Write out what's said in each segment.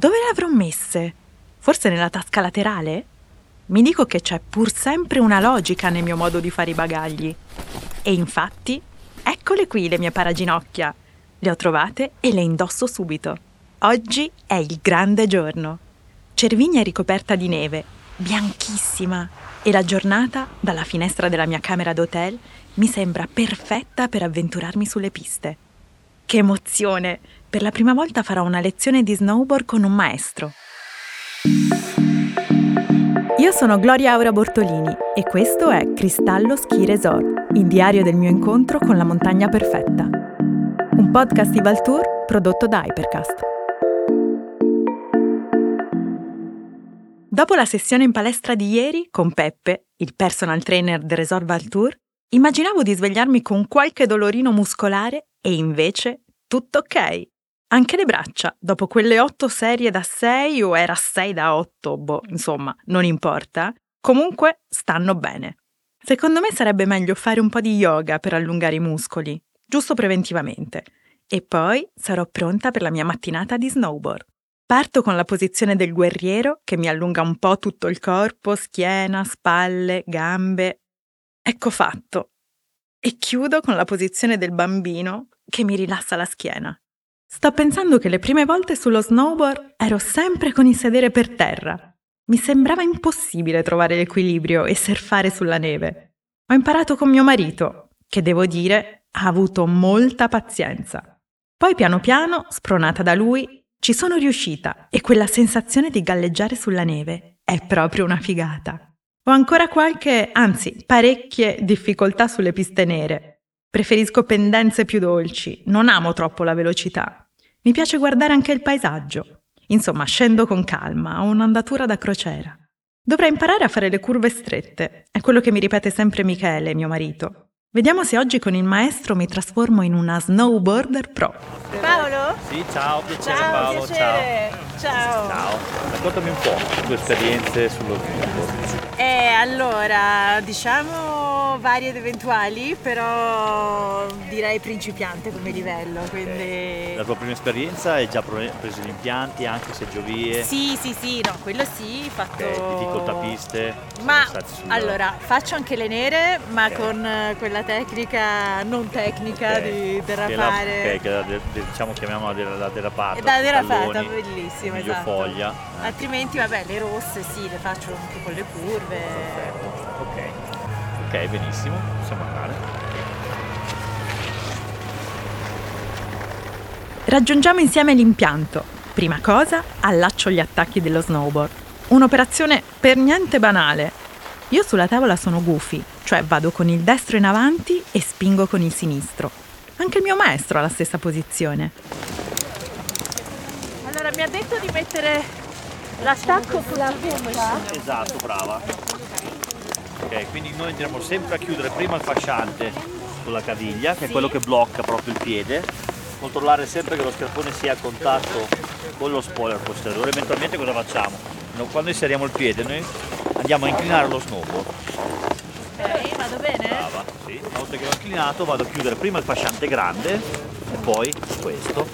Dove le avrò messe? Forse nella tasca laterale? Mi dico che c'è pur sempre una logica nel mio modo di fare i bagagli. E infatti, eccole qui le mie paraginocchia. Le ho trovate e le indosso subito. Oggi è il grande giorno. Cervinia è ricoperta di neve, bianchissima, e la giornata, dalla finestra della mia camera d'hotel, mi sembra perfetta per avventurarmi sulle piste. Che emozione! Per la prima volta farò una lezione di snowboard con un maestro. Io sono Gloria Aura Bortolini e questo è Cristallo Ski Resort, il diario del mio incontro con la montagna perfetta. Un podcast di Valtour prodotto da Hypercast. Dopo la sessione in palestra di ieri, con Peppe, il personal trainer del Resort Valtour, immaginavo di svegliarmi con qualche dolorino muscolare e invece tutto ok. Anche le braccia, dopo quelle otto serie da 6 o era 6 da 8, boh, insomma, non importa, comunque stanno bene. Secondo me sarebbe meglio fare un po' di yoga per allungare i muscoli, giusto preventivamente. E poi sarò pronta per la mia mattinata di snowboard. Parto con la posizione del guerriero che mi allunga un po' tutto il corpo, schiena, spalle, gambe. Ecco fatto. E chiudo con la posizione del bambino che mi rilassa la schiena. Sto pensando che le prime volte sullo snowboard ero sempre con il sedere per terra. Mi sembrava impossibile trovare l'equilibrio e surfare sulla neve. Ho imparato con mio marito, che devo dire ha avuto molta pazienza. Poi piano piano, spronata da lui, ci sono riuscita e quella sensazione di galleggiare sulla neve è proprio una figata. Ho ancora qualche, anzi parecchie difficoltà sulle piste nere. Preferisco pendenze più dolci, non amo troppo la velocità. Mi piace guardare anche il paesaggio. Insomma, scendo con calma, ho un'andatura da crociera. Dovrei imparare a fare le curve strette, è quello che mi ripete sempre Michele, mio marito. Vediamo se oggi con il maestro mi trasformo in una snowboarder pro. Paolo? Sì, ciao, piacere Ciao, Paolo, piacere. Ciao. ciao. Ciao. Raccontami un po' le tue esperienze sullo snowboard. Eh, allora, diciamo varie ed eventuali, però direi principiante come livello, quindi... La tua prima esperienza hai già pre- preso gli impianti, anche se giovie? Sì, sì, sì, no, quello sì, fatto... Ok, difficoltà piste? Ma allora, faccio anche le nere, ma Ok. con eh, quella tecnica non tecnica Ok. di Che è la- che è la diciamo chiamiamola della, la. È sui derapata, talloni, bellissima, esatto. foglia. eh. Altrimenti, vabbè, le rosse sì, le faccio anche con le curve. Perfetto. Ok. Ok, benissimo, possiamo andare. Raggiungiamo insieme l'impianto. Prima cosa, allaccio gli attacchi dello snowboard. Un'operazione per niente banale. Io sulla tavola sono goofy, cioè vado con il destro in avanti e spingo con il sinistro. Anche il mio maestro ha la stessa posizione. Allora, mi ha detto di mettere l'attacco con la punta. Esatto, brava. Ok, quindi noi andremo sempre a chiudere prima il fasciante sulla caviglia, che è quello che blocca proprio il piede. Controllare sempre che lo scarpone sia a contatto con lo spoiler posteriore. Eventualmente cosa facciamo? Quando inseriamo il piede noi andiamo a inclinare lo snowboard. Ok, vado bene? Brava, sì. Una volta che l'ho inclinato vado a chiudere prima il fasciante grande e poi questo.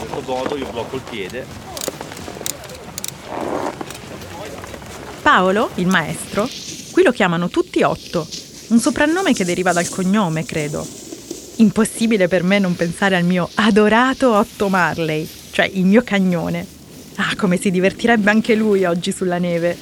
In questo modo io blocco il piede Paolo, il maestro, qui lo chiamano tutti Otto, un soprannome che deriva dal cognome, credo. Impossibile per me non pensare al mio adorato Otto Marley, cioè il mio cagnone. Ah, come si divertirebbe anche lui oggi sulla neve.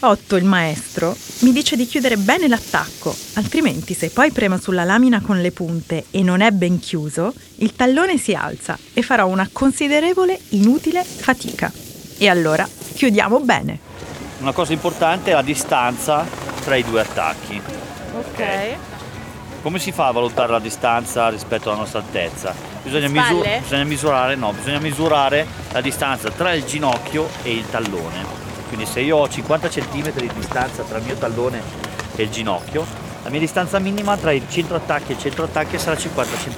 Otto, il maestro, mi dice di chiudere bene l'attacco, altrimenti se poi premo sulla lamina con le punte e non è ben chiuso, il tallone si alza e farò una considerevole inutile fatica. E allora chiudiamo bene. Una cosa importante è la distanza tra i due attacchi. Ok. Come si fa a valutare la distanza rispetto alla nostra altezza? Bisogna, Spalle? bisogna misurare, no, bisogna misurare la distanza tra il ginocchio e il tallone. Quindi se io ho 50 cm di distanza tra il mio tallone e il ginocchio, la mia distanza minima tra il centro attacchi e il centro attacchi sarà 50 cm.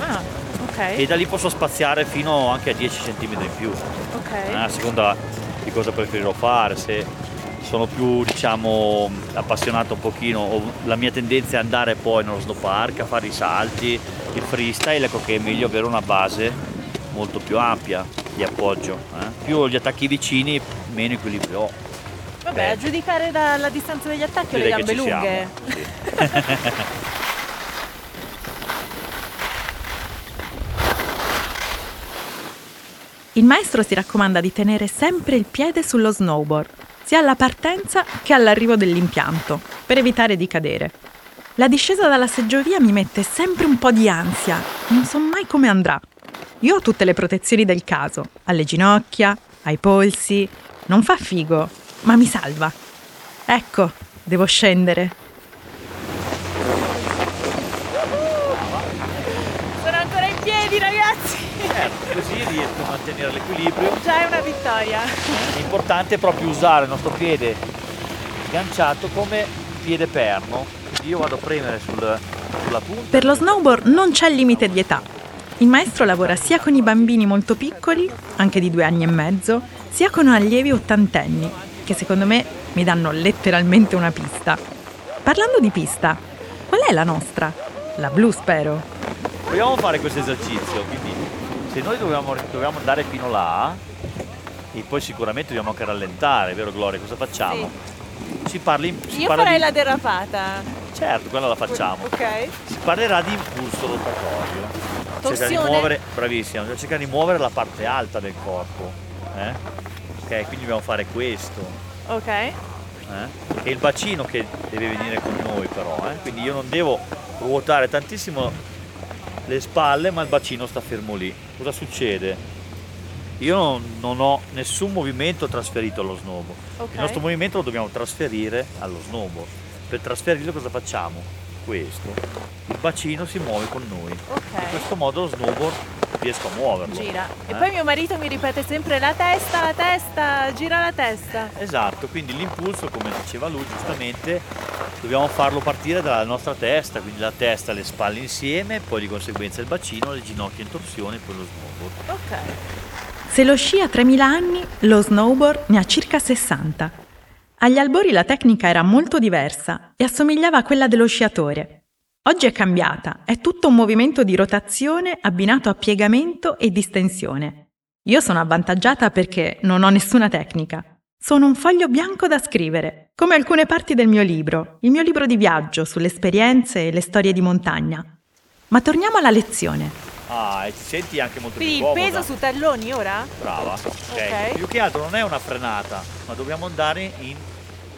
Ah, ok. E da lì posso spaziare fino anche a 10 cm in più. Ok. a seconda di cosa preferirò fare, se sono più diciamo appassionato un pochino, o la mia tendenza è andare poi nello snowpark a fare i salti, il freestyle, ecco che è meglio avere una base molto più ampia di appoggio. eh. Più gli attacchi vicini, meno equilibrio ho. Vabbè, Eh. a giudicare da- dalla distanza degli attacchi ho le gambe lunghe. siamo. Sì. Il maestro si raccomanda di tenere sempre il piede sullo snowboard, sia alla partenza che all'arrivo dell'impianto, per evitare di cadere. La discesa dalla seggiovia mi mette sempre un po' di ansia, non so mai come andrà. Io ho tutte le protezioni del caso, alle ginocchia, ai polsi, non fa figo, ma mi salva. Ecco, devo scendere. Sono ancora in piedi, ragazzi! Certo, così riesco a mantenere l'equilibrio. Già è una vittoria. L'importante è proprio usare il nostro piede sganciato come piede perno. Io vado a premere sul- sulla punta. Per lo snowboard non c'è limite di età. Il maestro lavora sia con i bambini molto piccoli, anche di due anni e mezzo, sia con allievi ottantenni, che secondo me mi danno letteralmente una pista. Parlando di pista, qual è la nostra? La blu, spero. Proviamo a fare questo esercizio. Quindi se noi dobbiamo, dobbiamo andare fino là e poi sicuramente dobbiamo anche rallentare, vero Gloria? Cosa facciamo? Si parla in, si Io parla farei di- la derapata. Certo, quella la facciamo. Ok. Si parlerà di impulso rotatorio. Cercare di muovere, bravissima, bisogna cercare di muovere la parte alta del corpo. eh? Ok, quindi dobbiamo fare questo. Ok. eh? È il bacino che deve venire con noi però, eh? quindi io non devo ruotare tantissimo le spalle ma il bacino sta fermo lì. Cosa succede? Io non, ho nessun movimento trasferito allo snowboard. Ok. Il nostro movimento lo dobbiamo trasferire allo snowboard. Per trasferirlo cosa facciamo? Questo. Il bacino si muove con noi. In Ok. questo modo lo snowboard riesco a muoverlo. Gira. E Eh? poi mio marito mi ripete sempre la testa, la testa, gira la testa. Esatto, quindi l'impulso, come diceva lui giustamente, dobbiamo farlo partire dalla nostra testa, quindi la testa e le spalle insieme, poi di conseguenza il bacino, le ginocchia in torsione e poi lo snowboard. Ok. Se lo sci ha 3000 anni, lo snowboard ne ha circa 60. Agli albori la tecnica era molto diversa e assomigliava a quella dello sciatore. Oggi è cambiata, è tutto un movimento di rotazione abbinato a piegamento e distensione. Io sono avvantaggiata perché non ho nessuna tecnica. Sono un foglio bianco da scrivere, come alcune parti del mio libro, il mio libro di viaggio sulle esperienze e le storie di montagna. Ma torniamo alla lezione. Ah, e ti senti anche molto Quindi più il comoda. peso su talloni ora? Brava, ok. Ok. Più che altro non è una frenata, ma dobbiamo andare in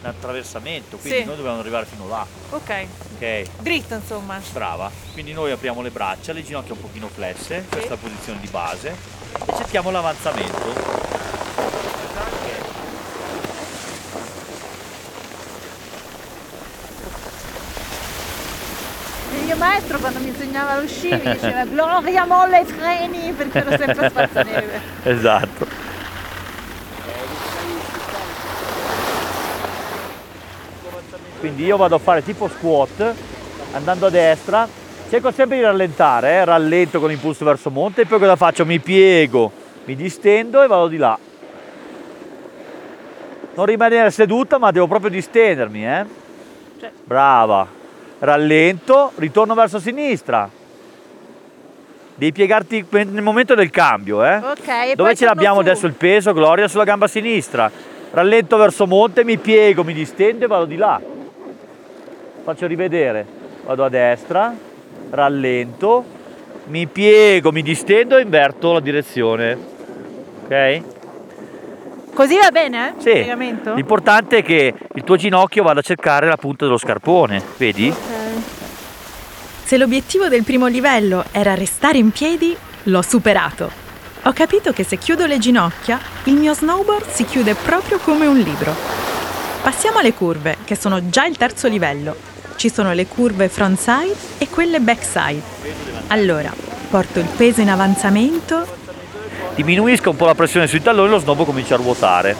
attraversamento, quindi Sì. noi dobbiamo arrivare fino là, Ok. ok? Dritto insomma. Brava, quindi noi apriamo le braccia, le ginocchia un pochino flesse, questa è la posizione di base, e cerchiamo l'avanzamento. Il mio maestro quando mi insegnava lo sci mi diceva Gloria molla i freni perché ero sempre spazzaneve. Esatto. Quindi io vado a fare tipo squat, andando a destra, cerco sempre di rallentare, eh, rallento con impulso verso monte e poi cosa faccio? Mi piego, mi distendo e vado di là. Non rimanere seduta ma devo proprio distendermi, eh. Cioè- Brava. Rallento, ritorno verso sinistra. Devi piegarti nel momento del cambio, eh. Ok, Dove ce l'abbiamo adesso il peso? Gloria sulla gamba sinistra. Rallento verso monte, mi piego, mi distendo e vado di là. Faccio rivedere. Vado a destra, rallento, mi piego, mi distendo e inverto la direzione. Ok? Così va bene? Sì. Il piegamento? L'importante è che il tuo ginocchio vada a cercare la punta dello scarpone, vedi? Se l'obiettivo del primo livello era restare in piedi, l'ho superato. Ho capito che se chiudo le ginocchia, il mio snowboard si chiude proprio come un libro. Passiamo alle curve, che sono già il terzo livello. Ci sono le curve frontside e quelle backside. Allora, porto il peso in avanzamento Diminuisco un po' la pressione sui talloni e lo snowboard comincia a ruotare.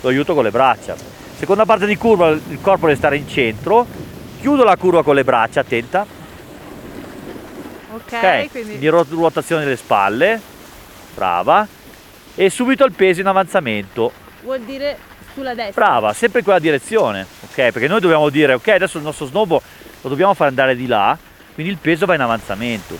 Lo aiuto con le braccia. Seconda parte di curva, il corpo deve stare in centro. Chiudo la curva con le braccia, attenta. Ok, Ok, quindi di ru- ruotazione delle spalle. Brava. E subito il peso in avanzamento. vuol dire sulla destra. Brava, sempre in quella direzione. Ok, perché noi dobbiamo dire, ok, adesso il nostro snowboard lo dobbiamo fare andare di là, quindi il peso va in avanzamento.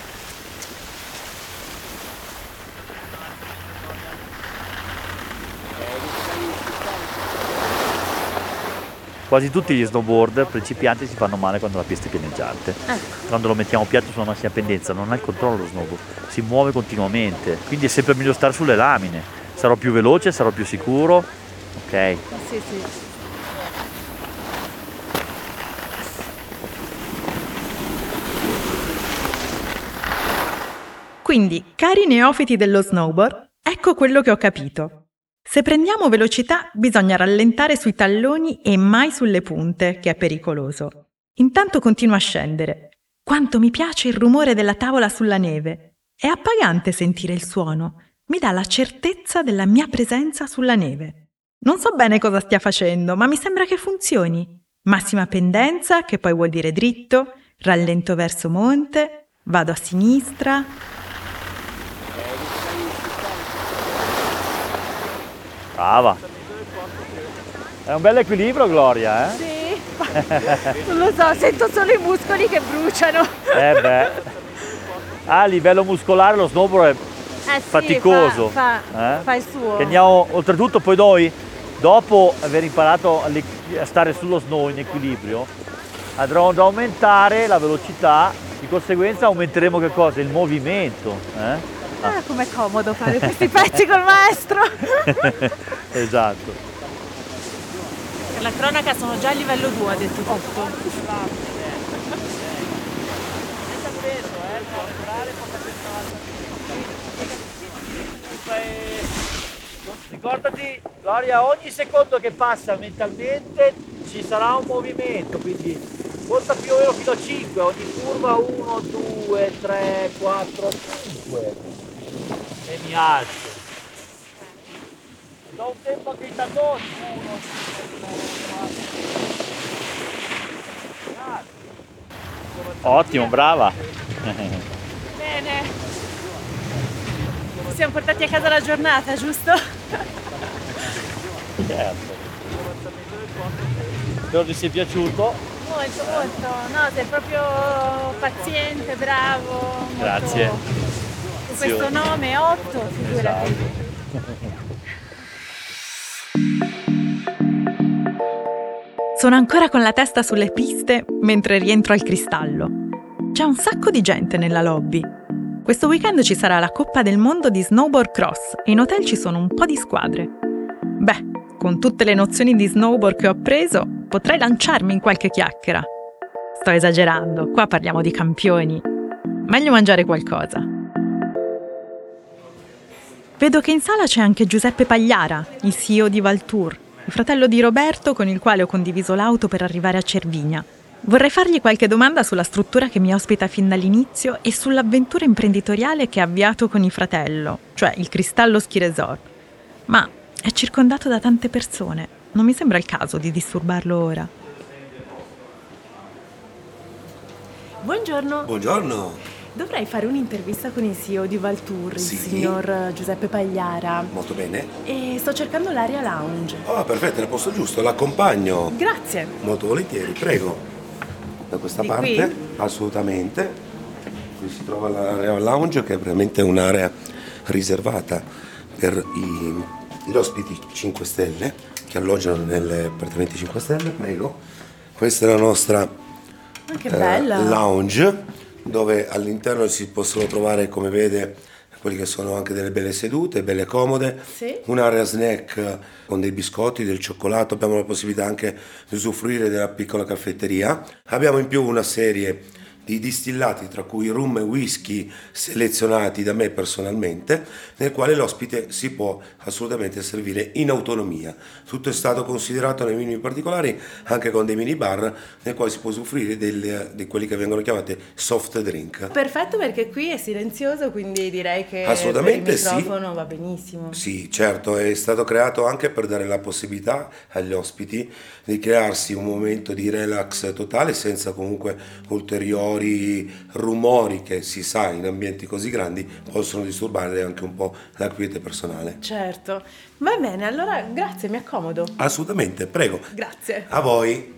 Quasi tutti gli snowboard principianti si fanno male quando la pista è pianeggiante. Ecco. Quando lo mettiamo piatto sulla massima pendenza non ha il controllo lo snowboard, si muove continuamente, quindi è sempre meglio stare sulle lamine. Sarò più veloce, sarò più sicuro. Ok. Sì, sì. Quindi, cari neofiti dello snowboard, ecco quello che ho capito. Se prendiamo velocità bisogna rallentare sui talloni e mai sulle punte, che è pericoloso. Intanto continuo a scendere. Quanto mi piace il rumore della tavola sulla neve. È appagante sentire il suono. Mi dà la certezza della mia presenza sulla neve. Non so bene cosa stia facendo, ma mi sembra che funzioni. Massima pendenza, che poi vuol dire dritto, rallento verso monte, vado a sinistra, Brava. È un bel equilibrio, Gloria, eh? Sì, non lo so, sento solo i muscoli che bruciano. Eh beh. A livello muscolare lo snowboard è Eh sì, faticoso. Fa, fa- eh? fa il suo. Che andiamo, oltretutto poi noi, dopo aver imparato a stare sullo snow in equilibrio, andremo ad aumentare la velocità, di conseguenza aumenteremo che cosa? Il movimento. eh? Ah, com'è comodo fare questi pezzi col maestro. esatto. Per la cronaca sono già a livello 2, ha detto tutto. Ricordati, Gloria, ogni secondo che passa mentalmente ci sarà un movimento, quindi conta più o meno fino a 5, ogni curva 1, 2, 3, 4, 5 e mi alzo. Do un tempo 1, 2, 3, 4, Ottimo, brava. Bene. Ci siamo portati a casa la giornata, giusto? Certo. Spero ti sia piaciuto. Molto, molto. No, sei proprio paziente, bravo. molto- Grazie. Questo nome, 8, figurati. Esatto. Sono ancora con la testa sulle piste mentre rientro al cristallo. C'è un sacco di gente nella lobby. Questo weekend ci sarà la Coppa del Mondo di Snowboard Cross e in hotel ci sono un po' di squadre. Beh, con tutte le nozioni di snowboard che ho appreso, potrei lanciarmi in qualche chiacchiera. Sto esagerando, qua parliamo di campioni. Meglio mangiare qualcosa. Vedo che in sala c'è anche Giuseppe Pagliara, il CEO di Valtour, il fratello di Roberto con il quale ho condiviso l'auto per arrivare a Cervinia. Vorrei fargli qualche domanda sulla struttura che mi ospita fin dall'inizio e sull'avventura imprenditoriale che ha avviato con il fratello, cioè il Cristallo Ski Resort. Ma è circondato da tante persone, non mi sembra il caso di disturbarlo ora. Buongiorno, Buongiorno, dovrei fare un'intervista con il CEO di Valtour, il Sì. signor Giuseppe Pagliara. molto bene. E sto cercando l'area lounge. Oh, perfetto, nel posto giusto, l'accompagno. Grazie. Molto volentieri, prego. Da questa Di parte? qui? Assolutamente. Qui si trova l'area lounge che è veramente un'area riservata per i- gli ospiti 5 Stelle che alloggiano negli appartamenti 5 Stelle, prego. Questa è la nostra eh, lounge dove all'interno si possono trovare come vede quelli che sono anche delle belle sedute, belle comode, Sì. un'area snack con dei biscotti, del cioccolato, abbiamo la possibilità anche di usufruire della piccola caffetteria, abbiamo in più una serie di distillati tra cui rum e whisky selezionati da me personalmente, nel quale l'ospite si può assolutamente servire in autonomia. Tutto è stato considerato nei minimi particolari anche con dei mini bar nel quale si può usufruire del- di quelli che vengono chiamate soft drink. Perfetto perché qui è silenzioso, quindi direi che Assolutamente il sì. microfono va benissimo. Sì, certo, è stato creato anche per dare la possibilità agli ospiti di crearsi un momento di relax totale senza comunque ulteriori rumori che si sa in ambienti così grandi possono disturbare anche un po' la quiete personale. Certo. Va bene, allora grazie, mi accomodo. Assolutamente, prego. Grazie. A voi.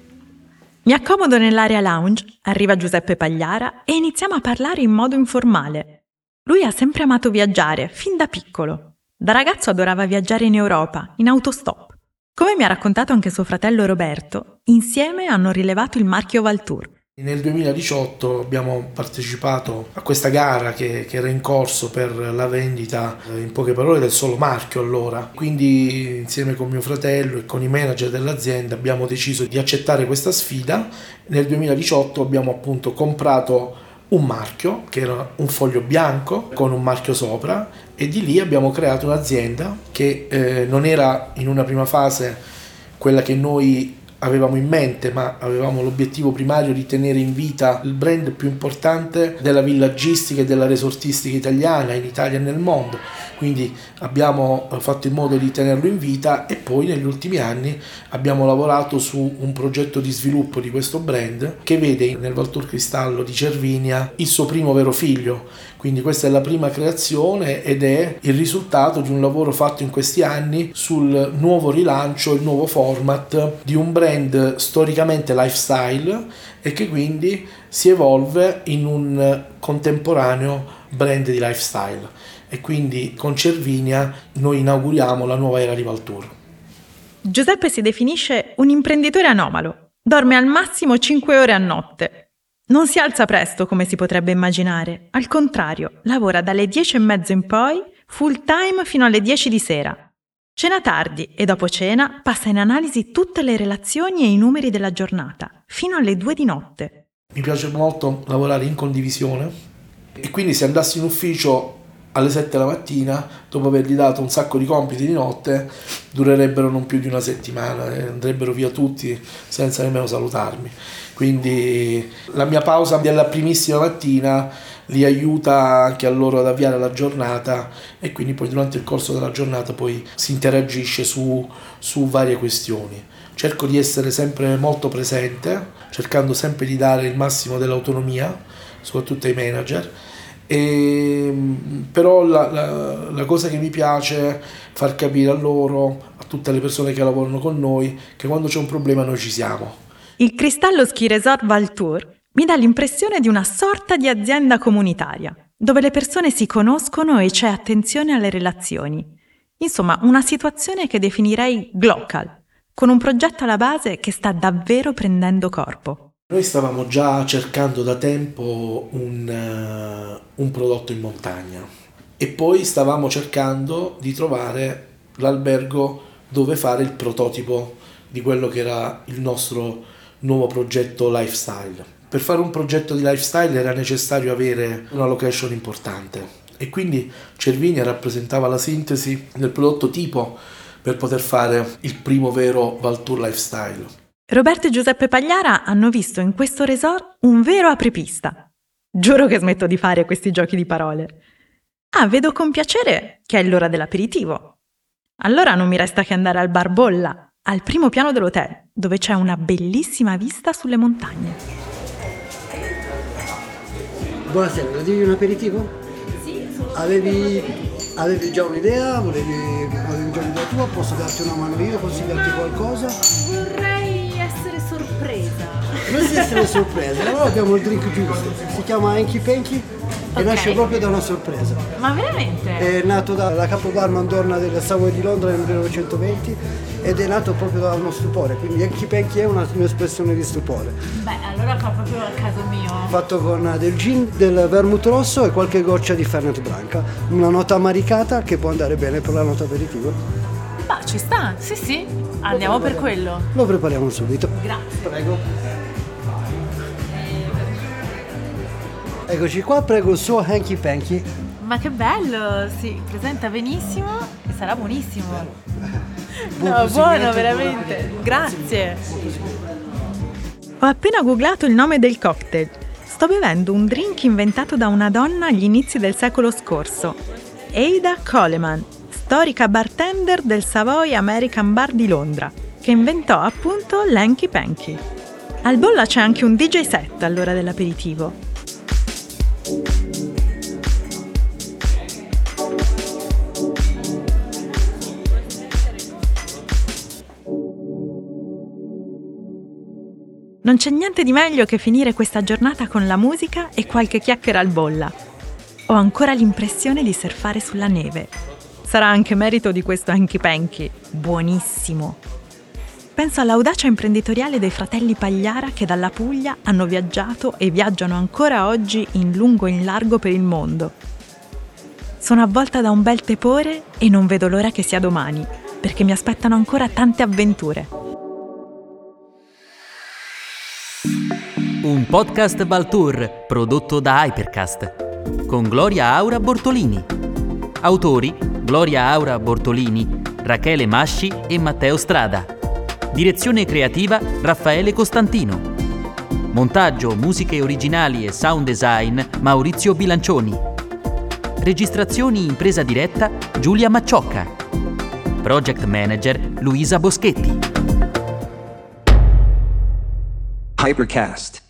Mi accomodo nell'area lounge, arriva Giuseppe Pagliara e iniziamo a parlare in modo informale. Lui ha sempre amato viaggiare, fin da piccolo. Da ragazzo adorava viaggiare in Europa, in autostop. Come mi ha raccontato anche suo fratello Roberto, insieme hanno rilevato il marchio Valtour. Nel 2018 abbiamo partecipato a questa gara che, che, era in corso per la vendita, eh, in poche parole, del solo marchio allora. Quindi insieme con mio fratello e con i manager dell'azienda abbiamo deciso di accettare questa sfida. Nel 2018 abbiamo appunto comprato un marchio, che era un foglio bianco con un marchio sopra, e di lì abbiamo creato un'azienda che eh, non era in una prima fase quella che noi avevamo in mente, ma avevamo l'obiettivo primario di tenere in vita il brand più importante della villaggistica e della resortistica italiana in Italia e nel mondo. Quindi abbiamo eh, fatto in modo di tenerlo in vita e poi negli ultimi anni abbiamo lavorato su un progetto di sviluppo di questo brand che vede nel Valtur Cristallo di Cervinia il suo primo vero figlio. Quindi questa è la prima creazione ed è il risultato di un lavoro fatto in questi anni sul nuovo rilancio, il nuovo format di un brand storicamente lifestyle e che quindi si evolve in un contemporaneo brand di lifestyle e quindi con Cervinia noi inauguriamo la nuova era di Valtour. Giuseppe si definisce un imprenditore anomalo, dorme al massimo 5 ore a notte. Non si alza presto come si potrebbe immaginare, al contrario, lavora dalle 10 e mezzo in poi, full time fino alle 10 di sera. Cena tardi e dopo cena passa in analisi tutte le relazioni e i numeri della giornata, fino alle 2 di notte. Mi piace molto lavorare in condivisione e quindi se andassi in ufficio alle 7 della mattina, dopo avergli dato un sacco di compiti di notte, durerebbero non più di una settimana e andrebbero via tutti senza nemmeno salutarmi. Quindi la mia pausa della primissima mattina li aiuta anche a loro ad avviare la giornata e quindi poi durante il corso della giornata poi si interagisce su, su varie questioni. Cerco di essere sempre molto presente, cercando sempre di dare il massimo dell'autonomia, soprattutto ai manager e, però la, la, la, cosa che mi piace è far capire a loro, a tutte le persone che lavorano con noi, che quando c'è un problema noi ci siamo. Il Cristallo Ski Resort Valtour mi dà l'impressione di una sorta di azienda comunitaria, dove le persone si conoscono e c'è attenzione alle relazioni. Insomma, una situazione che definirei global, con un progetto alla base che sta davvero prendendo corpo. Noi stavamo già cercando da tempo un, uh, un, prodotto in montagna e poi stavamo cercando di trovare l'albergo dove fare il prototipo di quello che era il nostro nuovo progetto lifestyle. Per fare un progetto di lifestyle era necessario avere una location importante e quindi Cervinia rappresentava la sintesi del prodotto tipo per poter fare il primo vero Valtour Lifestyle. Roberto e Giuseppe Pagliara hanno visto in questo resort un vero apripista. Giuro che smetto di fare questi giochi di parole. Ah, vedo con piacere che è l'ora dell'aperitivo. Allora non mi resta che andare al Bar Bolla, al primo piano dell'hotel, dove c'è una bellissima vista sulle montagne. Buonasera, volevi un aperitivo? Sì, avevi, avevi già un'idea? Volevi, avevi già un'idea tua? Posso darti una mano io? Posso darti qualcosa? Vorrei sorpresa. Non si essere sorpresa, allora abbiamo il drink giusto. Si chiama Hanky Panky e okay. nasce proprio da una sorpresa. Ma veramente? È nato dalla capo barman donna del Savoy di Londra nel 1920 ed è nato proprio da uno stupore, quindi Hanky Panky è una, un'espressione di stupore. Beh, allora fa proprio al caso mio. Fatto con del gin, del vermouth rosso e qualche goccia di Fernet Branca, una nota amaricata che può andare bene per la nota aperitivo. Ma ci sta, sì sì. Andiamo per quello. Lo prepariamo subito. Grazie. Prego. Eccoci qua, prego il suo hanky panky. Ma che bello, si presenta benissimo e sarà buonissimo. Buon no, buono veramente. Grazie. Ho appena googlato il nome del cocktail. Sto bevendo un drink inventato da una donna agli inizi del secolo scorso. Ada Coleman, storica bartender del Savoy American Bar di Londra, che inventò appunto l'Hanky Panky. Al bolla c'è anche un DJ set all'ora dell'aperitivo. Non c'è niente di meglio che finire questa giornata con la musica e qualche chiacchiera al bolla. Ho ancora l'impressione di surfare sulla neve Sarà anche merito di questo hanky panky, buonissimo. penso all'audacia imprenditoriale dei fratelli Pagliara che dalla Puglia hanno viaggiato e viaggiano ancora oggi in lungo e in largo per il mondo. Sono avvolta da un bel tepore e non vedo l'ora che sia domani, perché mi aspettano ancora tante avventure. Un podcast Baltour prodotto da Hypercast con Gloria Aura Bortolini. Autori Gloria Aura Bortolini, Rachele Masci e Matteo Strada. Direzione creativa Raffaele Costantino. Montaggio, musiche originali e sound design Maurizio Bilancioni. Registrazioni in presa diretta Giulia Macciocca. Project Manager Luisa Boschetti. Hypercast.